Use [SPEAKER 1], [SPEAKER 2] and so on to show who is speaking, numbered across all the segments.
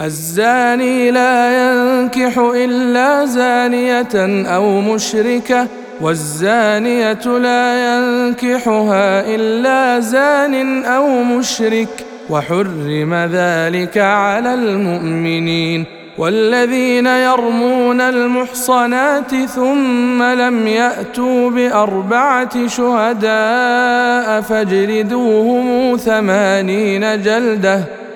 [SPEAKER 1] الزاني لا ينكح إلا زانية أو مشركة والزانية لا ينكحها إلا زان أو مشرك وحرم ذلك على المؤمنين. والذين يرمون المحصنات ثم لم يأتوا بأربعة شهداء فاجلدوهم ثمانين جلدة.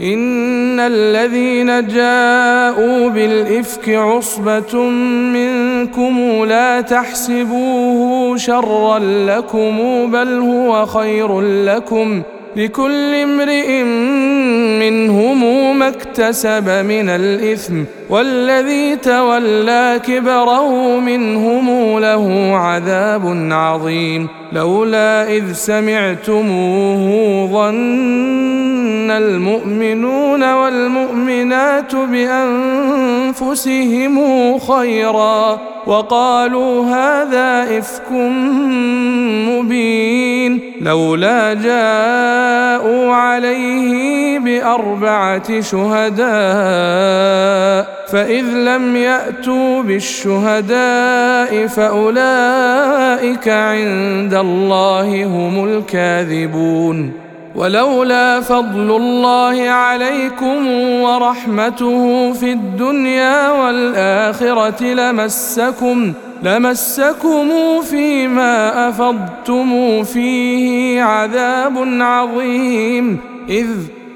[SPEAKER 1] إن الذين جاءوا بالإفك عصبة منكم لا تحسبوه شرا لكم بل هو خير لكم لكل امرئ منهم ما اكتسب من الإثم والذي تولى كبره منهم له عذاب عظيم لولا إذ سمعتموه ظن المؤمنون والمؤمنات بانفسهم خيرا وقالوا هذا افك مبين لولا جاءوا عليه باربعه شهداء فاذ لم ياتوا بالشهداء فاولئك عند الله هم الكاذبون ولولا فضل الله عليكم ورحمته في الدنيا والآخرة لمسكم لمسكم فيما أفضتم فيه عذاب عظيم إذ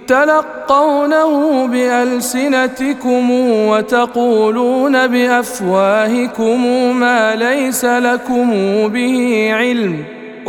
[SPEAKER 1] تلقونه بألسنتكم وتقولون بأفواهكم ما ليس لكم به علم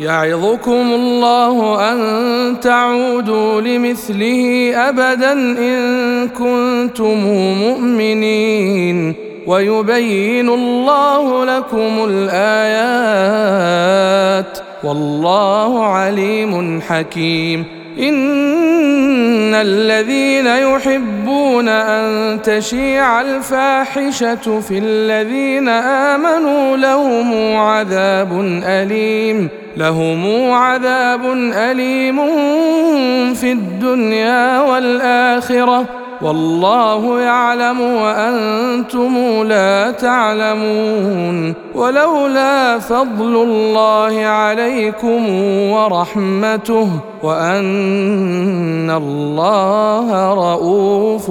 [SPEAKER 1] يعظكم الله أن تعودوا لمثله أبدا إن كنتم مؤمنين ويبين الله لكم الآيات والله عليم حكيم إن الذين يحبون أن تشيع الفاحشة في الذين آمنوا لهم عذاب أليم لهم عذاب أليم في الدنيا والآخرة والله يعلم وأنتم لا تعلمون ولولا فضل الله عليكم ورحمته وأن الله رءوف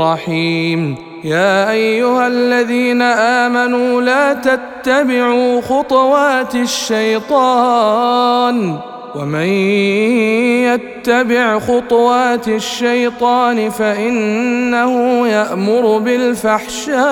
[SPEAKER 1] رحيم يا أيها الذين آمنوا لا تتبعوا خطوات الشيطان ومن يتبع خطوات الشيطان فإنه يأمر بالفحشاء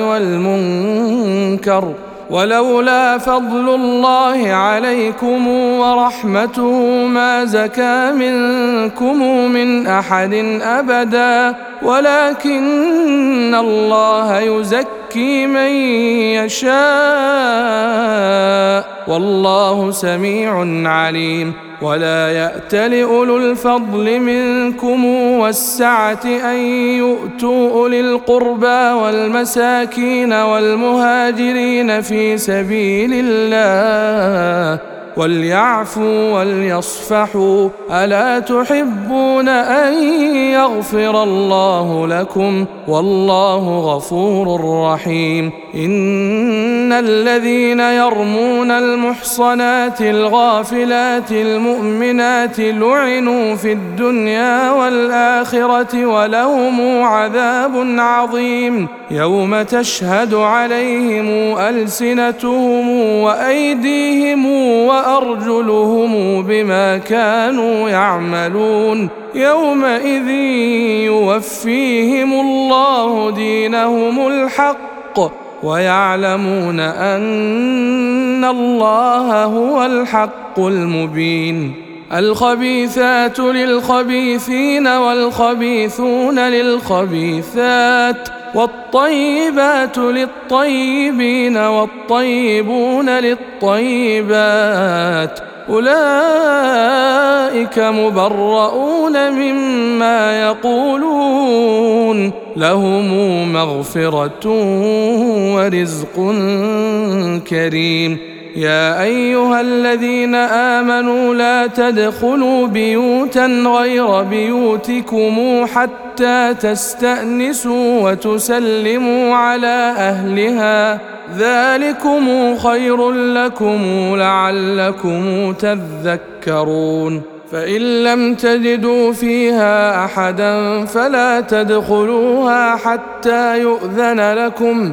[SPEAKER 1] والمنكر ولولا فضل الله عليكم ورحمته ما زكى منكم من أحد أبدا ولكن الله يزكي من يشاء والله سميع عليم ولا يأت لأولو الفضل منكم والسعة أن يؤتوا أولي القربى والمساكين والمهاجرين في سبيل الله وليعفوا وليصفحوا ألا تحبون أن يغفر الله لكم؟ والله غفور رحيم. إن الذين يرمون المحصنات الغافلات المؤمنات لعنوا في الدنيا والآخرة ولهم عذاب عظيم. يوم تشهد عليهم ألسنتهم وأيديهم وارجلهم بما كانوا يعملون يومئذ يوفيهم الله دينهم الحق ويعلمون أن الله هو الحق المبين الخبيثات للخبيثين والخبيثون للخبيثات والطيبات للطيبين والطيبون للطيبات أولئك مبرؤون مما يقولون لهم مغفرة ورزق كريم يا أيها الذين آمنوا لا تدخلوا بيوتا غير بيوتكم حتى تستأنسوا وتسلموا على أهلها. ذلكم خير لكم لعلكم تذكرون. فإن لم تجدوا فيها أحدا فلا تدخلوها حتى يؤذن لكم.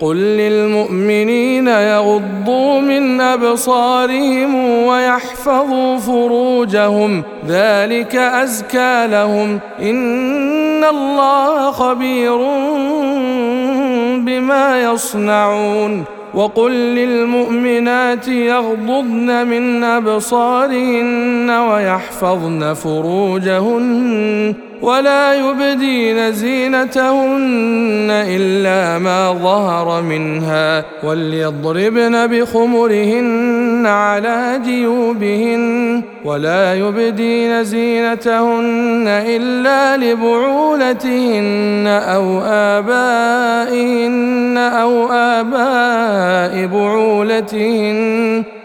[SPEAKER 1] قل للمؤمنين يغضوا من أبصارهم ويحفظوا فروجهم ذلك أزكى لهم إن الله خبير بما يصنعون وقل للمؤمنات يغضضن من أبصارهن ويحفظن فروجهن ولا يبدين زينتهن إلا ما ظهر منها وليضربن بخمرهن على جيوبهن ولا يبدين زينتهن إلا لبعولتهن أو آبائهن أو آباء بعولتهن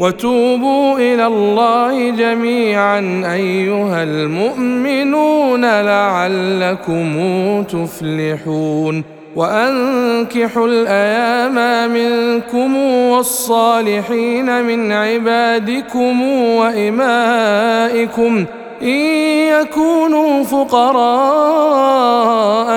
[SPEAKER 1] وتوبوا إلى الله جميعا أيها المؤمنون لعلكم تفلحون وأنكحوا الأيام منكم والصالحين من عبادكم وإمائكم إن يكونوا فقراء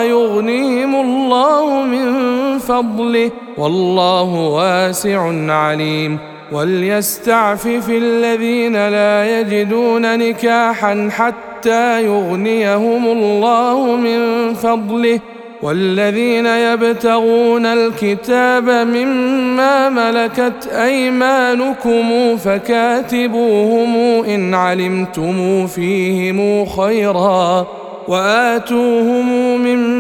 [SPEAKER 1] يغنيهم الله من فضله والله واسع عليم وليستعفف الذين لا يجدون نكاحا حتى يغنيهم الله من فضله. والذين يبتغون الكتاب مما ملكت أيمانكم فكاتبوهم إن علمتم فيهم خيرا وآتوهم مما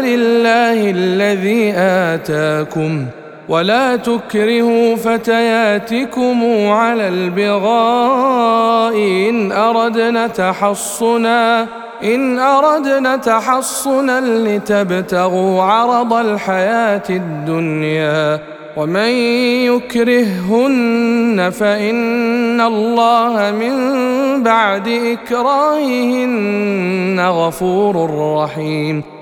[SPEAKER 1] لله الذي آتاكم ولا تكرهوا فتياتكم على البغاء إن أردنا تحصنا إن أردنا تحصنا لتبتغوا عرض الحياة الدنيا. ومن يكرههن فإن الله من بعد إكراههن غفور رحيم.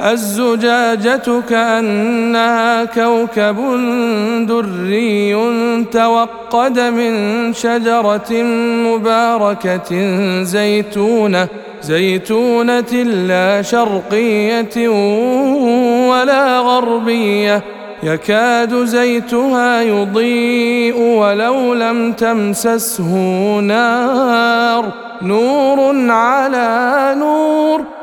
[SPEAKER 1] الزجاجة كأنها كوكب دري توقد من شجرة مباركة زيتونة زيتونة لا شرقية ولا غربية. يكاد زيتها يضيء ولو لم تمسسه نار. نور على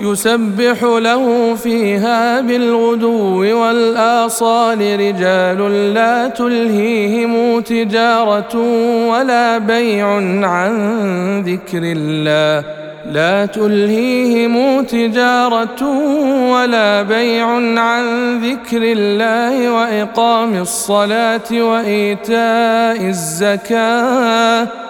[SPEAKER 1] يسبح له فيها بالغدو والآصال رجال لا تلهيهم تجارة ولا بيع عن ذكر الله. لا تلهيهم تجارة ولا بيع عن ذكر الله وإقام الصلاة وإيتاء الزكاة.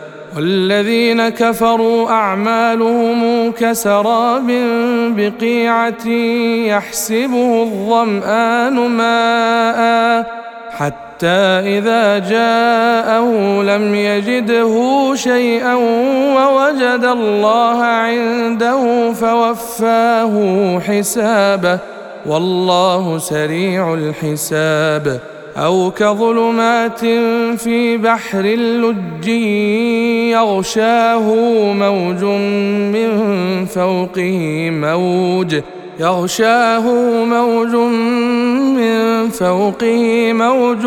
[SPEAKER 1] والذين كفروا أعمالهم كسراب بقيعة يحسبه الظمآن ماء حتى إذا جاءه لم يجده شيئا ووجد الله عنده فوفاه حسابه والله سريع الحساب أو كظلمات في بحر اللج يغشاه موج من فوقه موج يغشاه موج من فوقه موج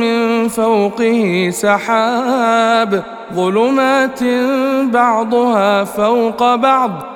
[SPEAKER 1] من فوقه سحاب ظلمات بعضها فوق بعض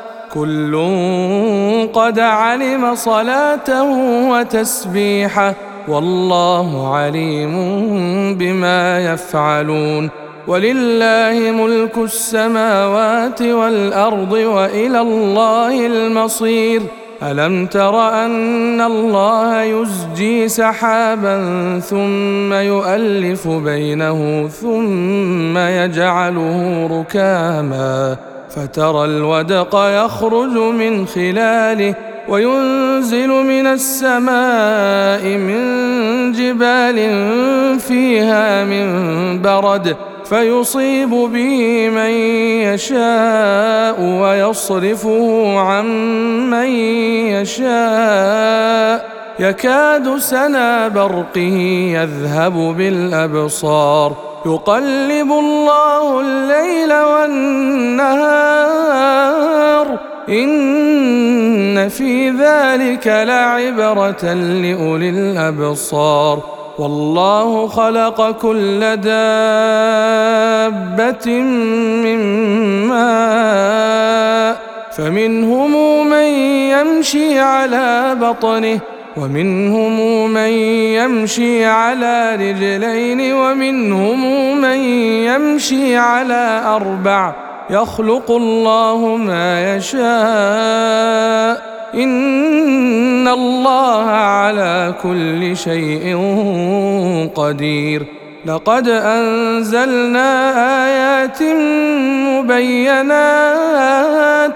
[SPEAKER 1] كل قد علم صلاته وتسبيحه والله عليم بما يفعلون ولله ملك السماوات والأرض وإلى الله المصير ألم تر أن الله يزجي سحابا ثم يؤلف بينه ثم يجعله ركاما فترى الودق يخرج من خلاله وينزل من السماء من جبال فيها من برد فيصيب به من يشاء ويصرفه عن من يشاء. يكاد سنا برقه يذهب بالأبصار. يقلب الله الليل والنهار. إن في ذلك لعبرة لأولي الأبصار. والله خلق كل دابة من ماء. فمنهم من يمشي على بطنه. ومنهم من يمشي على رجلين ومنهم من يمشي على أربع. يخلق الله ما يشاء. إن الله على كل شيء قدير. لقد أنزلنا آيات مبينات.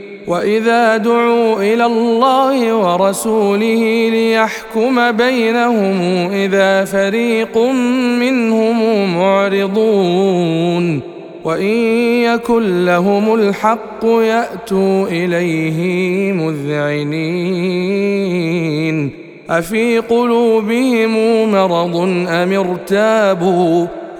[SPEAKER 1] وإذا دعوا إلى الله ورسوله ليحكم بينهم إذا فريق منهم معرضون وإن يكن لهم الحق يأتوا إليه مذعنين أفي قلوبهم مرض أم ارتابوا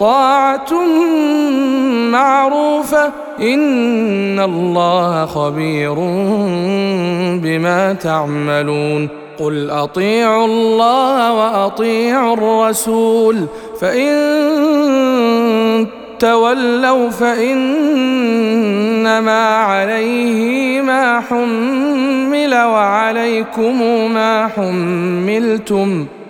[SPEAKER 1] طاعة معروفة. إن الله خبير بما تعملون. قل أطيعوا الله وأطيعوا الرسول. فإن تولوا فإنما عليه ما حمل وعليكم ما حملتم.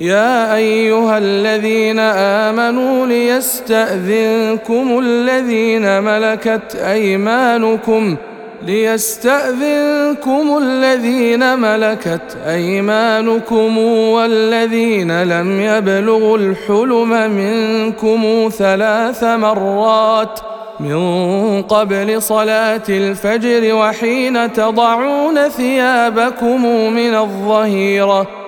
[SPEAKER 1] يا أيها الذين آمنوا ليستأذنكم الذين ملكت أيمانكم ليستأذنكم الذين ملكت أيمانكم والذين لم يبلغوا الحلم منكم ثلاث مرات من قبل صلاة الفجر وحين تضعون ثيابكم من الظهيرة.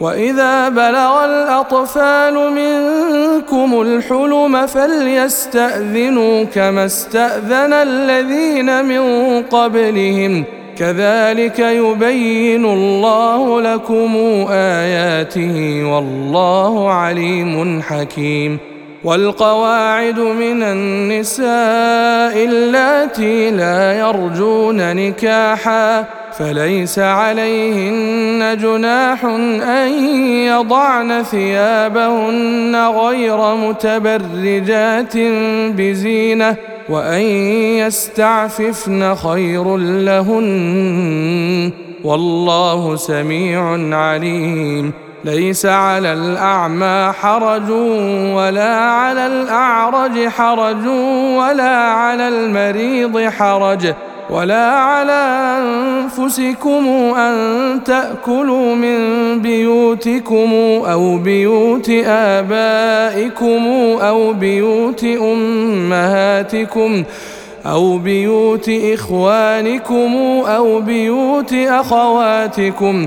[SPEAKER 1] واذا بلغ الاطفال منكم الحلم فليستاذنوا كما استاذن الذين من قبلهم كذلك يبين الله لكم اياته والله عليم حكيم والقواعد من النساء اللاتي لا يرجون نكاحا فليس عليهن جناح أن يضعن ثيابهن غير متبرجات بزينة وأن يستعففن خير لهن. والله سميع عليم. ليس على الأعمى حرج ولا على الأعرج حرج ولا على المريض حرج. ولا على أنفسكم أن تأكلوا من بيوتكم أو بيوت آبائكم أو بيوت أمهاتكم أو بيوت إخوانكم أو بيوت أخواتكم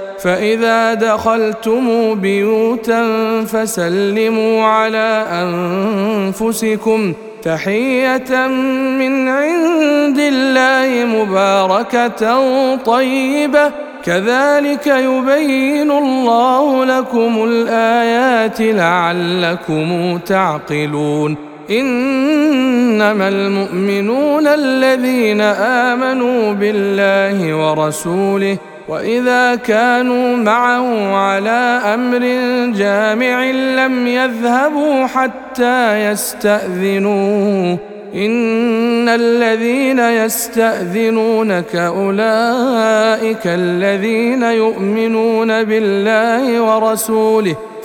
[SPEAKER 1] فإذا دخلتم بيوتا فسلموا على أنفسكم تحية من عند الله مباركة طيبة. كذلك يبين الله لكم الآيات لعلكم تعقلون. إنما المؤمنون الذين آمنوا بالله ورسوله واذا كانوا معه على أمر جامع لم يذهبوا حتى يستاذنوه ان الذين يستاذنونك اولئك الذين يؤمنون بالله ورسوله